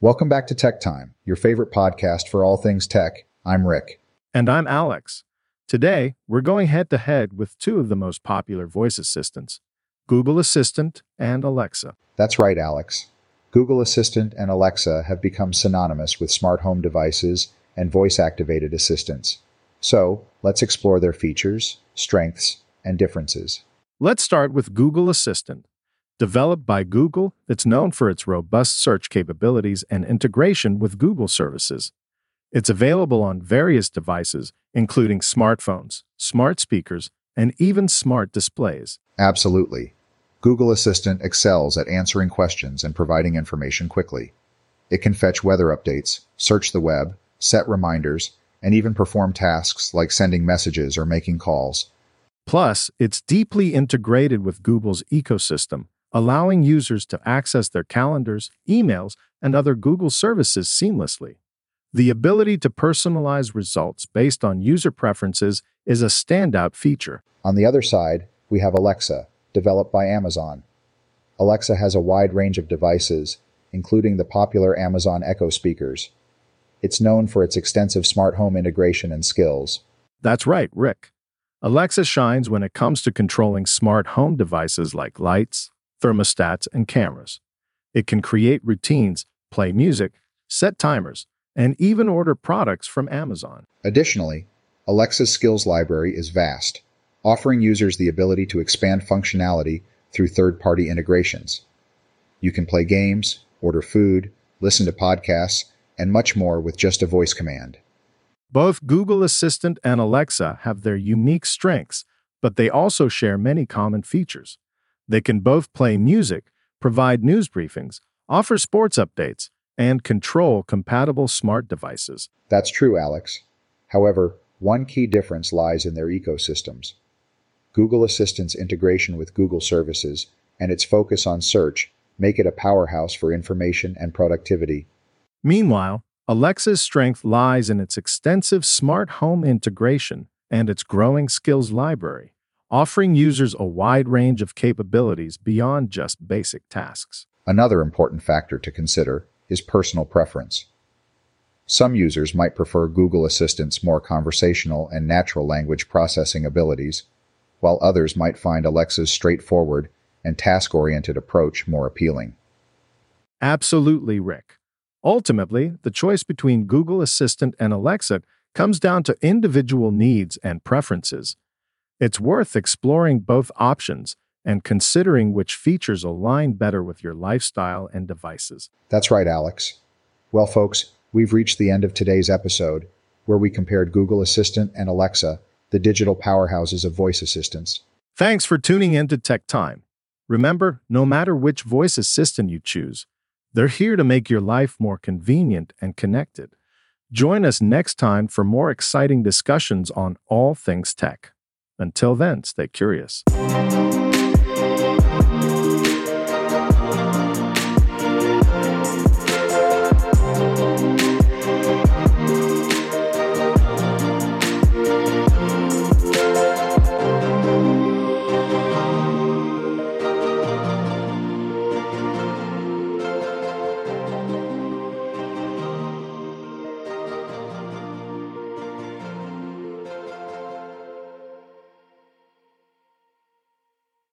Welcome back to Tech Time, your favorite podcast for all things tech. I'm Rick. And I'm Alex. Today, we're going head to head with two of the most popular voice assistants Google Assistant and Alexa. That's right, Alex. Google Assistant and Alexa have become synonymous with smart home devices and voice activated assistants. So, let's explore their features, strengths, and differences. Let's start with Google Assistant. Developed by Google, it's known for its robust search capabilities and integration with Google services. It's available on various devices, including smartphones, smart speakers, and even smart displays. Absolutely. Google Assistant excels at answering questions and providing information quickly. It can fetch weather updates, search the web, set reminders, and even perform tasks like sending messages or making calls. Plus, it's deeply integrated with Google's ecosystem, allowing users to access their calendars, emails, and other Google services seamlessly. The ability to personalize results based on user preferences is a standout feature. On the other side, we have Alexa, developed by Amazon. Alexa has a wide range of devices, including the popular Amazon Echo speakers. It's known for its extensive smart home integration and skills. That's right, Rick. Alexa shines when it comes to controlling smart home devices like lights, thermostats, and cameras. It can create routines, play music, set timers, and even order products from Amazon. Additionally, Alexa's skills library is vast, offering users the ability to expand functionality through third party integrations. You can play games, order food, listen to podcasts, and much more with just a voice command. Both Google Assistant and Alexa have their unique strengths, but they also share many common features. They can both play music, provide news briefings, offer sports updates, and control compatible smart devices. That's true, Alex. However, one key difference lies in their ecosystems. Google Assistant's integration with Google services and its focus on search make it a powerhouse for information and productivity. Meanwhile, Alexa's strength lies in its extensive smart home integration and its growing skills library offering users a wide range of capabilities beyond just basic tasks. Another important factor to consider is personal preference. Some users might prefer Google Assistant's more conversational and natural language processing abilities, while others might find Alexa's straightforward and task oriented approach more appealing. Absolutely, Rick. Ultimately, the choice between Google Assistant and Alexa comes down to individual needs and preferences. It's worth exploring both options and considering which features align better with your lifestyle and devices. That's right, Alex. Well, folks, we've reached the end of today's episode, where we compared Google Assistant and Alexa, the digital powerhouses of voice assistants. Thanks for tuning in to Tech Time. Remember, no matter which voice assistant you choose, they're here to make your life more convenient and connected. Join us next time for more exciting discussions on all things tech. Until then, stay curious.